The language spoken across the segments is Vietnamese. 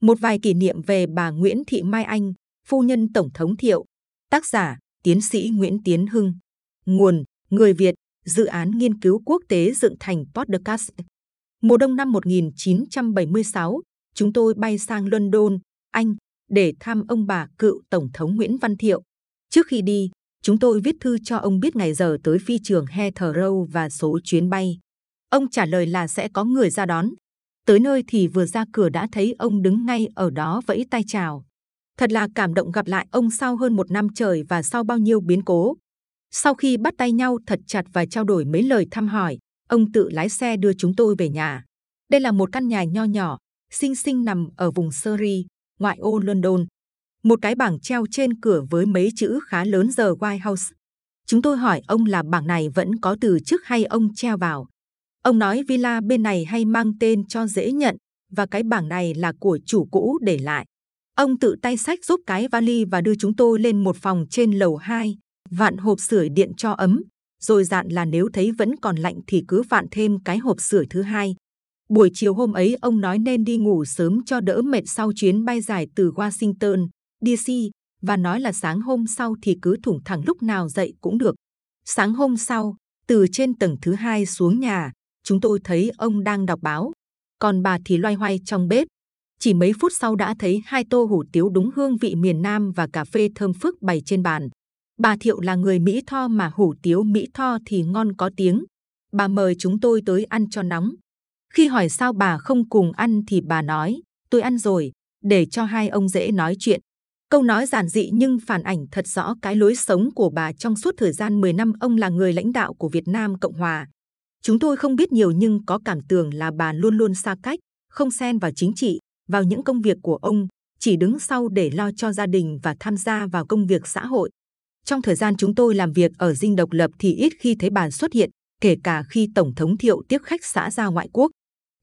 Một vài kỷ niệm về bà Nguyễn Thị Mai Anh, phu nhân Tổng thống Thiệu. Tác giả, tiến sĩ Nguyễn Tiến Hưng. Nguồn, người Việt, dự án nghiên cứu quốc tế dựng thành podcast. Mùa đông năm 1976, chúng tôi bay sang London, Anh, để thăm ông bà cựu Tổng thống Nguyễn Văn Thiệu. Trước khi đi, chúng tôi viết thư cho ông biết ngày giờ tới phi trường Heathrow và số chuyến bay. Ông trả lời là sẽ có người ra đón. Tới nơi thì vừa ra cửa đã thấy ông đứng ngay ở đó vẫy tay chào. Thật là cảm động gặp lại ông sau hơn một năm trời và sau bao nhiêu biến cố. Sau khi bắt tay nhau thật chặt và trao đổi mấy lời thăm hỏi, ông tự lái xe đưa chúng tôi về nhà. Đây là một căn nhà nho nhỏ, xinh xinh nằm ở vùng Surrey, ngoại ô London. Một cái bảng treo trên cửa với mấy chữ khá lớn giờ White House. Chúng tôi hỏi ông là bảng này vẫn có từ trước hay ông treo vào. Ông nói villa bên này hay mang tên cho dễ nhận và cái bảng này là của chủ cũ để lại. Ông tự tay sách giúp cái vali và đưa chúng tôi lên một phòng trên lầu 2, vạn hộp sưởi điện cho ấm, rồi dặn là nếu thấy vẫn còn lạnh thì cứ vạn thêm cái hộp sưởi thứ hai. Buổi chiều hôm ấy ông nói nên đi ngủ sớm cho đỡ mệt sau chuyến bay dài từ Washington, DC và nói là sáng hôm sau thì cứ thủng thẳng lúc nào dậy cũng được. Sáng hôm sau, từ trên tầng thứ hai xuống nhà, chúng tôi thấy ông đang đọc báo, còn bà thì loay hoay trong bếp. Chỉ mấy phút sau đã thấy hai tô hủ tiếu đúng hương vị miền Nam và cà phê thơm phức bày trên bàn. Bà Thiệu là người Mỹ Tho mà hủ tiếu Mỹ Tho thì ngon có tiếng. Bà mời chúng tôi tới ăn cho nóng. Khi hỏi sao bà không cùng ăn thì bà nói, tôi ăn rồi, để cho hai ông dễ nói chuyện. Câu nói giản dị nhưng phản ảnh thật rõ cái lối sống của bà trong suốt thời gian 10 năm ông là người lãnh đạo của Việt Nam Cộng Hòa. Chúng tôi không biết nhiều nhưng có cảm tưởng là bà luôn luôn xa cách, không xen vào chính trị, vào những công việc của ông, chỉ đứng sau để lo cho gia đình và tham gia vào công việc xã hội. Trong thời gian chúng tôi làm việc ở Dinh Độc Lập thì ít khi thấy bà xuất hiện, kể cả khi Tổng thống Thiệu tiếp khách xã ra ngoại quốc.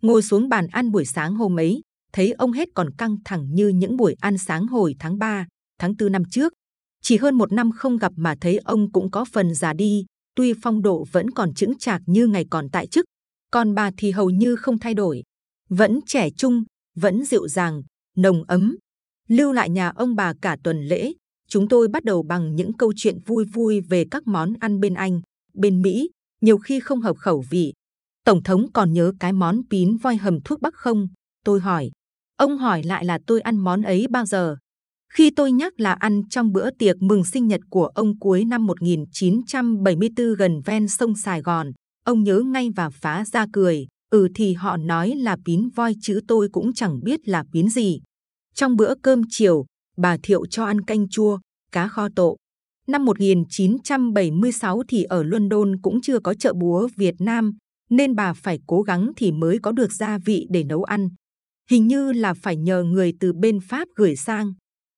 Ngồi xuống bàn ăn buổi sáng hôm ấy, thấy ông hết còn căng thẳng như những buổi ăn sáng hồi tháng 3, tháng 4 năm trước. Chỉ hơn một năm không gặp mà thấy ông cũng có phần già đi, tuy phong độ vẫn còn chững chạc như ngày còn tại chức, còn bà thì hầu như không thay đổi, vẫn trẻ trung, vẫn dịu dàng, nồng ấm. Lưu lại nhà ông bà cả tuần lễ, chúng tôi bắt đầu bằng những câu chuyện vui vui về các món ăn bên Anh, bên Mỹ, nhiều khi không hợp khẩu vị. Tổng thống còn nhớ cái món pín voi hầm thuốc bắc không? Tôi hỏi. Ông hỏi lại là tôi ăn món ấy bao giờ? Khi tôi nhắc là ăn trong bữa tiệc mừng sinh nhật của ông cuối năm 1974 gần ven sông Sài Gòn, ông nhớ ngay và phá ra cười. Ừ thì họ nói là pín voi chứ tôi cũng chẳng biết là pín gì. Trong bữa cơm chiều, bà Thiệu cho ăn canh chua, cá kho tộ. Năm 1976 thì ở London cũng chưa có chợ búa Việt Nam, nên bà phải cố gắng thì mới có được gia vị để nấu ăn. Hình như là phải nhờ người từ bên Pháp gửi sang.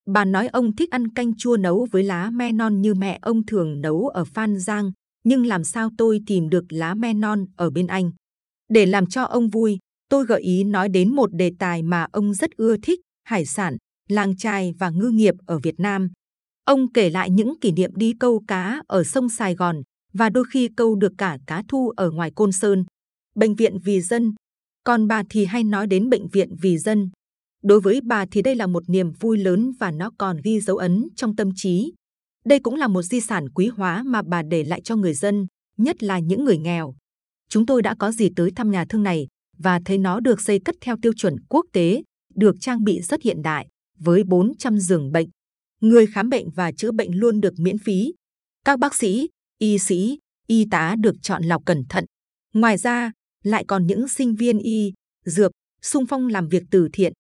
Bà nói ông thích ăn canh chua nấu với lá me non như mẹ ông thường nấu ở Phan Giang, nhưng làm sao tôi tìm được lá me non ở bên Anh? Để làm cho ông vui, tôi gợi ý nói đến một đề tài mà ông rất ưa thích, hải sản, làng trài và ngư nghiệp ở Việt Nam. Ông kể lại những kỷ niệm đi câu cá ở sông Sài Gòn và đôi khi câu được cả cá thu ở ngoài Côn Sơn. Bệnh viện vì dân. Còn bà thì hay nói đến bệnh viện vì dân. Đối với bà thì đây là một niềm vui lớn và nó còn ghi dấu ấn trong tâm trí. Đây cũng là một di sản quý hóa mà bà để lại cho người dân, nhất là những người nghèo. Chúng tôi đã có gì tới thăm nhà thương này và thấy nó được xây cất theo tiêu chuẩn quốc tế, được trang bị rất hiện đại, với 400 giường bệnh. Người khám bệnh và chữa bệnh luôn được miễn phí. Các bác sĩ, y sĩ, y tá được chọn lọc cẩn thận. Ngoài ra, lại còn những sinh viên y, dược, sung phong làm việc từ thiện.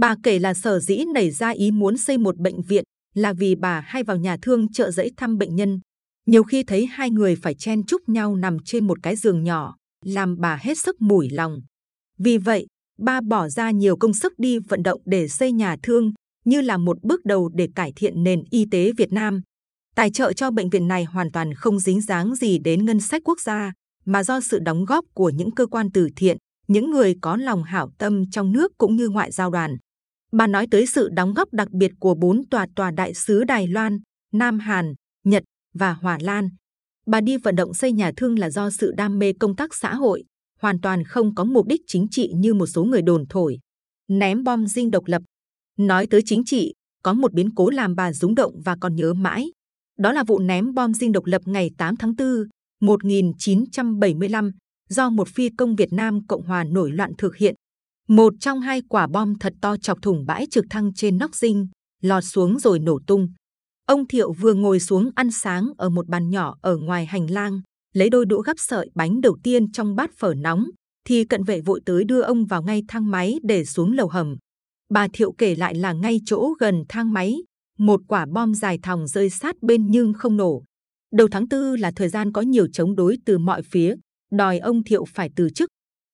Bà kể là sở dĩ nảy ra ý muốn xây một bệnh viện là vì bà hay vào nhà thương trợ giấy thăm bệnh nhân. Nhiều khi thấy hai người phải chen chúc nhau nằm trên một cái giường nhỏ, làm bà hết sức mủi lòng. Vì vậy, bà bỏ ra nhiều công sức đi vận động để xây nhà thương, như là một bước đầu để cải thiện nền y tế Việt Nam. Tài trợ cho bệnh viện này hoàn toàn không dính dáng gì đến ngân sách quốc gia, mà do sự đóng góp của những cơ quan từ thiện, những người có lòng hảo tâm trong nước cũng như ngoại giao đoàn. Bà nói tới sự đóng góp đặc biệt của bốn tòa tòa đại sứ Đài Loan, Nam Hàn, Nhật và Hòa Lan. Bà đi vận động xây nhà thương là do sự đam mê công tác xã hội, hoàn toàn không có mục đích chính trị như một số người đồn thổi. Ném bom dinh độc lập, Nói tới chính trị, có một biến cố làm bà rúng động và còn nhớ mãi. Đó là vụ ném bom dinh độc lập ngày 8 tháng 4, 1975 do một phi công Việt Nam Cộng Hòa nổi loạn thực hiện. Một trong hai quả bom thật to chọc thủng bãi trực thăng trên nóc dinh, lọt xuống rồi nổ tung. Ông Thiệu vừa ngồi xuống ăn sáng ở một bàn nhỏ ở ngoài hành lang, lấy đôi đũa gắp sợi bánh đầu tiên trong bát phở nóng, thì cận vệ vội tới đưa ông vào ngay thang máy để xuống lầu hầm. Bà Thiệu kể lại là ngay chỗ gần thang máy, một quả bom dài thòng rơi sát bên nhưng không nổ. Đầu tháng tư là thời gian có nhiều chống đối từ mọi phía, đòi ông Thiệu phải từ chức.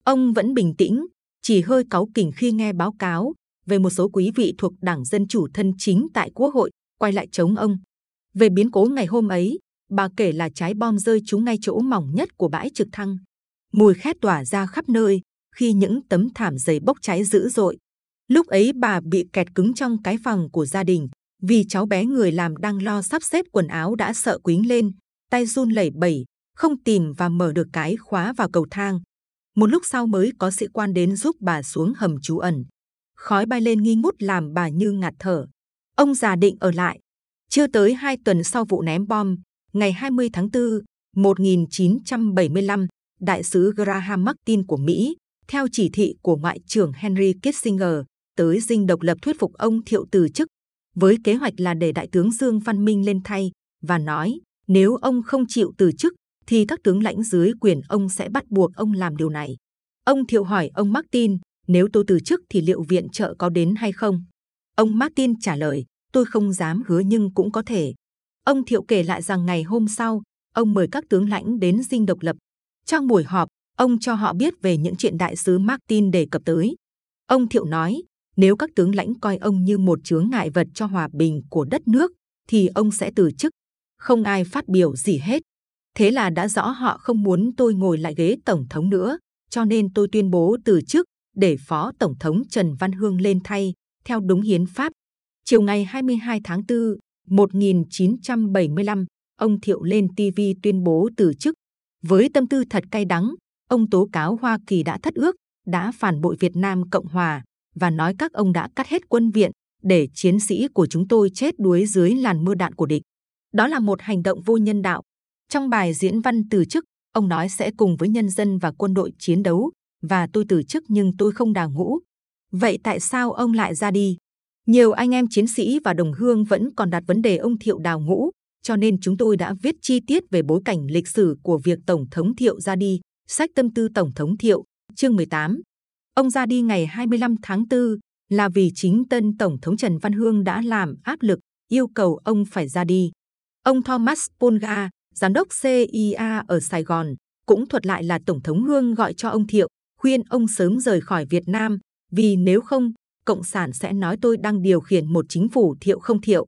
Ông vẫn bình tĩnh, chỉ hơi cáu kỉnh khi nghe báo cáo về một số quý vị thuộc Đảng Dân Chủ thân chính tại Quốc hội quay lại chống ông. Về biến cố ngày hôm ấy, bà kể là trái bom rơi trúng ngay chỗ mỏng nhất của bãi trực thăng. Mùi khét tỏa ra khắp nơi khi những tấm thảm dày bốc cháy dữ dội. Lúc ấy bà bị kẹt cứng trong cái phòng của gia đình vì cháu bé người làm đang lo sắp xếp quần áo đã sợ quính lên, tay run lẩy bẩy, không tìm và mở được cái khóa vào cầu thang. Một lúc sau mới có sĩ quan đến giúp bà xuống hầm trú ẩn. Khói bay lên nghi ngút làm bà như ngạt thở. Ông già định ở lại. Chưa tới hai tuần sau vụ ném bom, ngày 20 tháng 4, 1975, đại sứ Graham Martin của Mỹ, theo chỉ thị của Ngoại trưởng Henry Kissinger, tới dinh độc lập thuyết phục ông Thiệu từ chức, với kế hoạch là để đại tướng Dương Văn Minh lên thay và nói nếu ông không chịu từ chức thì các tướng lãnh dưới quyền ông sẽ bắt buộc ông làm điều này. Ông Thiệu hỏi ông Martin nếu tôi từ chức thì liệu viện trợ có đến hay không? Ông Martin trả lời tôi không dám hứa nhưng cũng có thể. Ông Thiệu kể lại rằng ngày hôm sau ông mời các tướng lãnh đến dinh độc lập. Trong buổi họp, ông cho họ biết về những chuyện đại sứ Martin đề cập tới. Ông Thiệu nói, nếu các tướng lãnh coi ông như một chướng ngại vật cho hòa bình của đất nước, thì ông sẽ từ chức. Không ai phát biểu gì hết. Thế là đã rõ họ không muốn tôi ngồi lại ghế tổng thống nữa, cho nên tôi tuyên bố từ chức để phó tổng thống Trần Văn Hương lên thay theo đúng hiến pháp. Chiều ngày 22 tháng 4, 1975, ông Thiệu lên TV tuyên bố từ chức. Với tâm tư thật cay đắng, ông tố cáo Hoa Kỳ đã thất ước, đã phản bội Việt Nam Cộng Hòa và nói các ông đã cắt hết quân viện để chiến sĩ của chúng tôi chết đuối dưới làn mưa đạn của địch. Đó là một hành động vô nhân đạo. Trong bài diễn văn từ chức, ông nói sẽ cùng với nhân dân và quân đội chiến đấu và tôi từ chức nhưng tôi không đào ngũ. Vậy tại sao ông lại ra đi? Nhiều anh em chiến sĩ và đồng hương vẫn còn đặt vấn đề ông Thiệu đào ngũ, cho nên chúng tôi đã viết chi tiết về bối cảnh lịch sử của việc Tổng thống Thiệu ra đi, sách tâm tư Tổng thống Thiệu, chương 18. Ông ra đi ngày 25 tháng 4 là vì chính tân Tổng thống Trần Văn Hương đã làm áp lực, yêu cầu ông phải ra đi. Ông Thomas Polga, giám đốc CIA ở Sài Gòn, cũng thuật lại là Tổng thống Hương gọi cho ông Thiệu, khuyên ông sớm rời khỏi Việt Nam, vì nếu không, Cộng sản sẽ nói tôi đang điều khiển một chính phủ thiệu không thiệu.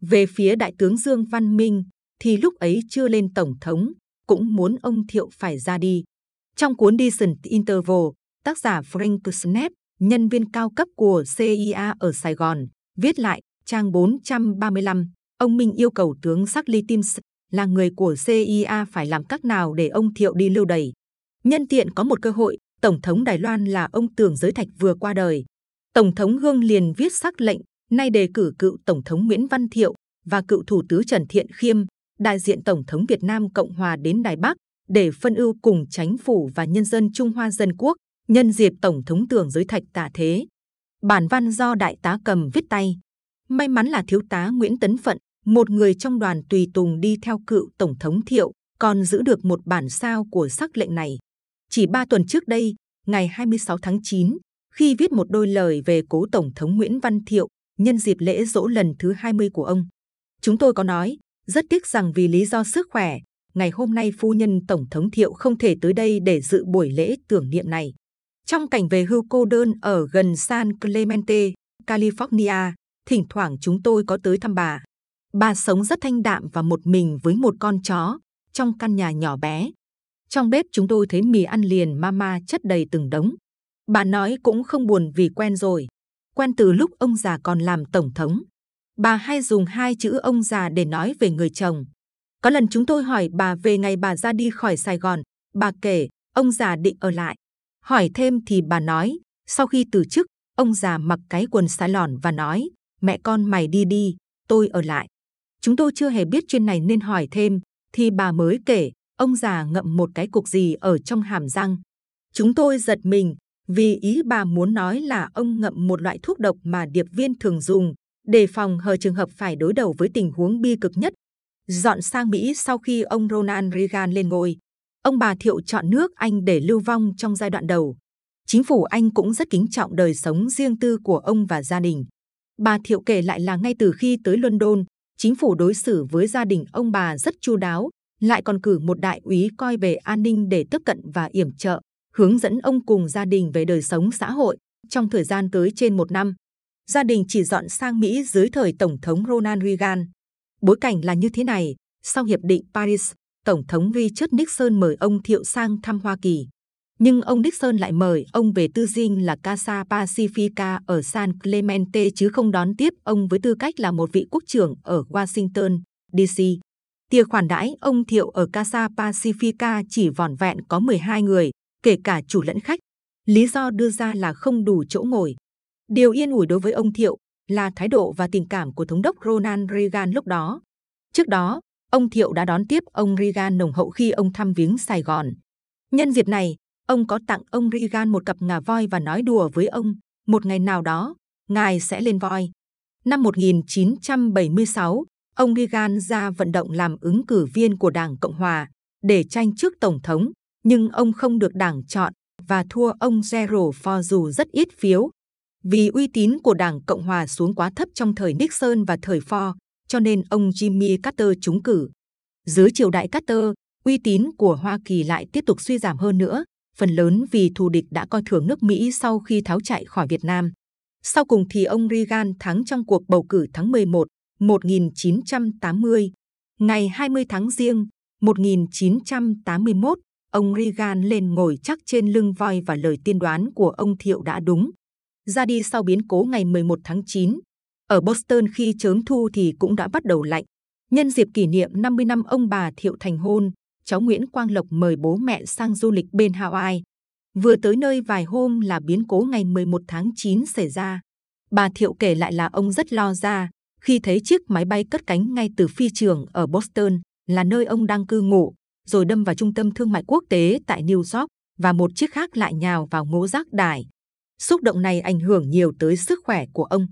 Về phía Đại tướng Dương Văn Minh, thì lúc ấy chưa lên Tổng thống, cũng muốn ông Thiệu phải ra đi. Trong cuốn Decent Interval, tác giả Frank Snap, nhân viên cao cấp của CIA ở Sài Gòn, viết lại trang 435, ông Minh yêu cầu tướng Charlie Timms là người của CIA phải làm cách nào để ông Thiệu đi lưu đày. Nhân tiện có một cơ hội, Tổng thống Đài Loan là ông Tưởng Giới Thạch vừa qua đời. Tổng thống Hương liền viết sắc lệnh, nay đề cử cựu Tổng thống Nguyễn Văn Thiệu và cựu Thủ tướng Trần Thiện Khiêm, đại diện Tổng thống Việt Nam Cộng Hòa đến Đài Bắc để phân ưu cùng chính phủ và nhân dân Trung Hoa Dân Quốc nhân dịp Tổng thống Tưởng Giới Thạch tạ thế. Bản văn do Đại tá Cầm viết tay. May mắn là Thiếu tá Nguyễn Tấn Phận, một người trong đoàn tùy tùng đi theo cựu Tổng thống Thiệu, còn giữ được một bản sao của sắc lệnh này. Chỉ ba tuần trước đây, ngày 26 tháng 9, khi viết một đôi lời về cố Tổng thống Nguyễn Văn Thiệu nhân dịp lễ dỗ lần thứ 20 của ông. Chúng tôi có nói, rất tiếc rằng vì lý do sức khỏe, ngày hôm nay phu nhân Tổng thống Thiệu không thể tới đây để dự buổi lễ tưởng niệm này. Trong cảnh về hưu cô đơn ở gần San Clemente, California, thỉnh thoảng chúng tôi có tới thăm bà. Bà sống rất thanh đạm và một mình với một con chó trong căn nhà nhỏ bé. Trong bếp chúng tôi thấy mì ăn liền mama chất đầy từng đống. Bà nói cũng không buồn vì quen rồi. Quen từ lúc ông già còn làm tổng thống. Bà hay dùng hai chữ ông già để nói về người chồng. Có lần chúng tôi hỏi bà về ngày bà ra đi khỏi Sài Gòn. Bà kể ông già định ở lại. Hỏi thêm thì bà nói sau khi từ chức ông già mặc cái quần xà lòn và nói, mẹ con mày đi đi, tôi ở lại. Chúng tôi chưa hề biết chuyện này nên hỏi thêm, thì bà mới kể, ông già ngậm một cái cục gì ở trong hàm răng. Chúng tôi giật mình, vì ý bà muốn nói là ông ngậm một loại thuốc độc mà điệp viên thường dùng, để phòng hờ trường hợp phải đối đầu với tình huống bi cực nhất. Dọn sang Mỹ sau khi ông Ronald Reagan lên ngôi, ông bà Thiệu chọn nước Anh để lưu vong trong giai đoạn đầu. Chính phủ Anh cũng rất kính trọng đời sống riêng tư của ông và gia đình. Bà Thiệu kể lại là ngay từ khi tới London, chính phủ đối xử với gia đình ông bà rất chu đáo, lại còn cử một đại úy coi về an ninh để tiếp cận và yểm trợ, hướng dẫn ông cùng gia đình về đời sống xã hội trong thời gian tới trên một năm. Gia đình chỉ dọn sang Mỹ dưới thời Tổng thống Ronald Reagan. Bối cảnh là như thế này, sau Hiệp định Paris, Tổng thống Richard Nixon mời ông Thiệu sang thăm Hoa Kỳ. Nhưng ông Nixon lại mời ông về tư dinh là Casa Pacifica ở San Clemente chứ không đón tiếp ông với tư cách là một vị quốc trưởng ở Washington, D.C. Tiệc khoản đãi ông Thiệu ở Casa Pacifica chỉ vòn vẹn có 12 người, kể cả chủ lẫn khách. Lý do đưa ra là không đủ chỗ ngồi. Điều yên ủi đối với ông Thiệu là thái độ và tình cảm của Thống đốc Ronald Reagan lúc đó. Trước đó, ông Thiệu đã đón tiếp ông Reagan nồng hậu khi ông thăm viếng Sài Gòn. Nhân dịp này, ông có tặng ông Reagan một cặp ngà voi và nói đùa với ông, một ngày nào đó, ngài sẽ lên voi. Năm 1976, ông Reagan ra vận động làm ứng cử viên của Đảng Cộng Hòa để tranh trước Tổng thống, nhưng ông không được đảng chọn và thua ông Gerald Ford dù rất ít phiếu. Vì uy tín của Đảng Cộng Hòa xuống quá thấp trong thời Nixon và thời Ford, cho nên ông Jimmy Carter trúng cử. Dưới triều đại Carter, uy tín của Hoa Kỳ lại tiếp tục suy giảm hơn nữa, phần lớn vì thù địch đã coi thường nước Mỹ sau khi tháo chạy khỏi Việt Nam. Sau cùng thì ông Reagan thắng trong cuộc bầu cử tháng 11, 1980. Ngày 20 tháng Giêng, 1981, ông Reagan lên ngồi chắc trên lưng voi và lời tiên đoán của ông Thiệu đã đúng. Ra đi sau biến cố ngày 11 tháng 9. Ở Boston khi chớm thu thì cũng đã bắt đầu lạnh. Nhân dịp kỷ niệm 50 năm ông bà Thiệu thành hôn, cháu Nguyễn Quang Lộc mời bố mẹ sang du lịch bên Hawaii. Vừa tới nơi vài hôm là biến cố ngày 11 tháng 9 xảy ra. Bà Thiệu kể lại là ông rất lo ra khi thấy chiếc máy bay cất cánh ngay từ phi trường ở Boston là nơi ông đang cư ngụ, rồi đâm vào trung tâm thương mại quốc tế tại New York và một chiếc khác lại nhào vào ngố rác đài. Xúc động này ảnh hưởng nhiều tới sức khỏe của ông.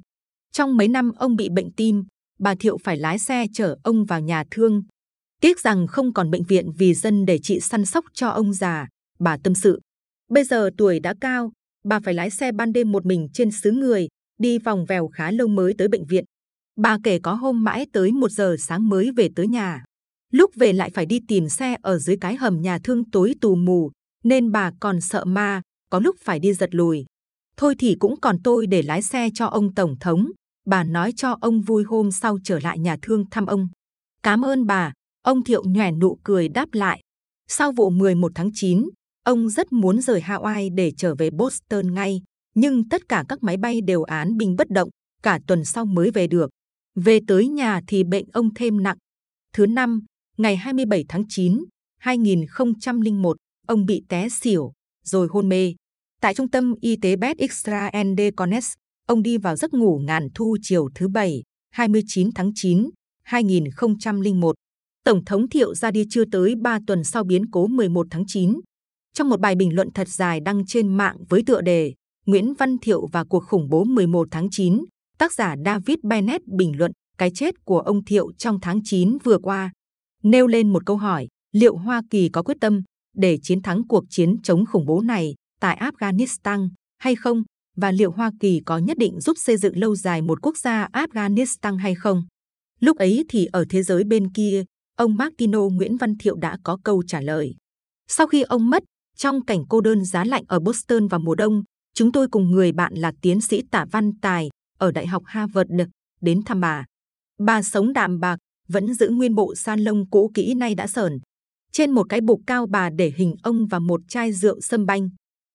Trong mấy năm ông bị bệnh tim, bà Thiệu phải lái xe chở ông vào nhà thương Tiếc rằng không còn bệnh viện vì dân để chị săn sóc cho ông già, bà tâm sự. Bây giờ tuổi đã cao, bà phải lái xe ban đêm một mình trên xứ người, đi vòng vèo khá lâu mới tới bệnh viện. Bà kể có hôm mãi tới một giờ sáng mới về tới nhà. Lúc về lại phải đi tìm xe ở dưới cái hầm nhà thương tối tù mù, nên bà còn sợ ma, có lúc phải đi giật lùi. Thôi thì cũng còn tôi để lái xe cho ông Tổng thống. Bà nói cho ông vui hôm sau trở lại nhà thương thăm ông. Cảm ơn bà, Ông Thiệu nhoẻn nụ cười đáp lại. Sau vụ 11 tháng 9, ông rất muốn rời Hawaii để trở về Boston ngay, nhưng tất cả các máy bay đều án binh bất động, cả tuần sau mới về được. Về tới nhà thì bệnh ông thêm nặng. Thứ năm, ngày 27 tháng 9, 2001, ông bị té xỉu, rồi hôn mê. Tại trung tâm y tế Beth Extra and Connect, ông đi vào giấc ngủ ngàn thu chiều thứ Bảy, 29 tháng 9, 2001. Tổng thống Thiệu ra đi chưa tới 3 tuần sau biến cố 11 tháng 9. Trong một bài bình luận thật dài đăng trên mạng với tựa đề Nguyễn Văn Thiệu và cuộc khủng bố 11 tháng 9, tác giả David Bennett bình luận cái chết của ông Thiệu trong tháng 9 vừa qua, nêu lên một câu hỏi liệu Hoa Kỳ có quyết tâm để chiến thắng cuộc chiến chống khủng bố này tại Afghanistan hay không và liệu Hoa Kỳ có nhất định giúp xây dựng lâu dài một quốc gia Afghanistan hay không. Lúc ấy thì ở thế giới bên kia, ông Martino Nguyễn Văn Thiệu đã có câu trả lời. Sau khi ông mất, trong cảnh cô đơn giá lạnh ở Boston vào mùa đông, chúng tôi cùng người bạn là tiến sĩ Tạ Văn Tài ở Đại học Harvard đến thăm bà. Bà sống đạm bạc, vẫn giữ nguyên bộ san lông cũ kỹ nay đã sờn. Trên một cái bục cao bà để hình ông và một chai rượu sâm banh.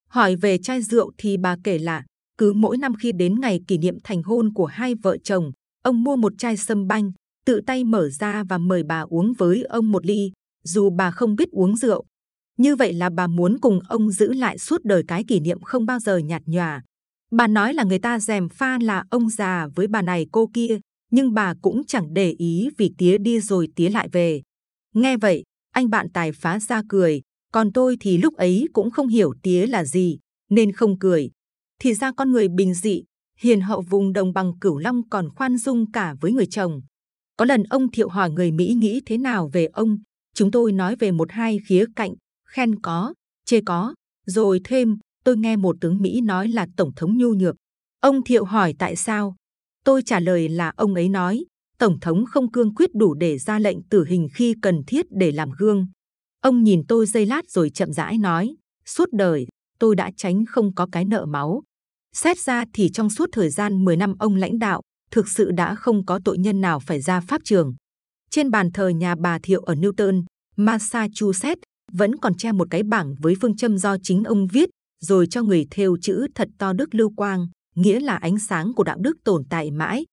Hỏi về chai rượu thì bà kể là cứ mỗi năm khi đến ngày kỷ niệm thành hôn của hai vợ chồng, ông mua một chai sâm banh, tự tay mở ra và mời bà uống với ông một ly, dù bà không biết uống rượu. Như vậy là bà muốn cùng ông giữ lại suốt đời cái kỷ niệm không bao giờ nhạt nhòa. Bà nói là người ta dèm pha là ông già với bà này cô kia, nhưng bà cũng chẳng để ý vì tía đi rồi tía lại về. Nghe vậy, anh bạn tài phá ra cười, còn tôi thì lúc ấy cũng không hiểu tía là gì, nên không cười. Thì ra con người bình dị, hiền hậu vùng đồng bằng cửu long còn khoan dung cả với người chồng. Có lần ông Thiệu hỏi người Mỹ nghĩ thế nào về ông, chúng tôi nói về một hai khía cạnh, khen có, chê có, rồi thêm, tôi nghe một tướng Mỹ nói là Tổng thống nhu nhược. Ông Thiệu hỏi tại sao? Tôi trả lời là ông ấy nói, Tổng thống không cương quyết đủ để ra lệnh tử hình khi cần thiết để làm gương. Ông nhìn tôi giây lát rồi chậm rãi nói, suốt đời, tôi đã tránh không có cái nợ máu. Xét ra thì trong suốt thời gian 10 năm ông lãnh đạo, thực sự đã không có tội nhân nào phải ra pháp trường. Trên bàn thờ nhà bà Thiệu ở Newton, Massachusetts, vẫn còn treo một cái bảng với phương châm do chính ông viết, rồi cho người thêu chữ thật to đức lưu quang, nghĩa là ánh sáng của đạo đức tồn tại mãi.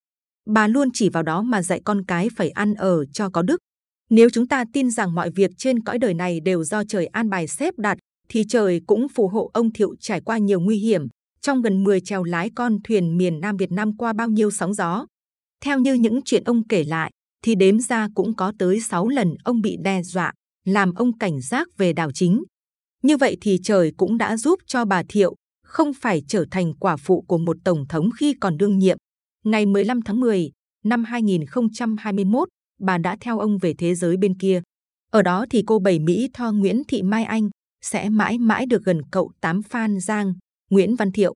Bà luôn chỉ vào đó mà dạy con cái phải ăn ở cho có đức. Nếu chúng ta tin rằng mọi việc trên cõi đời này đều do trời an bài xếp đặt, thì trời cũng phù hộ ông Thiệu trải qua nhiều nguy hiểm, trong gần 10 chèo lái con thuyền miền Nam Việt Nam qua bao nhiêu sóng gió. Theo như những chuyện ông kể lại, thì đếm ra cũng có tới 6 lần ông bị đe dọa, làm ông cảnh giác về đảo chính. Như vậy thì trời cũng đã giúp cho bà Thiệu không phải trở thành quả phụ của một tổng thống khi còn đương nhiệm. Ngày 15 tháng 10 năm 2021, bà đã theo ông về thế giới bên kia. Ở đó thì cô bảy Mỹ Tho Nguyễn Thị Mai Anh sẽ mãi mãi được gần cậu tám Phan Giang, Nguyễn Văn Thiệu.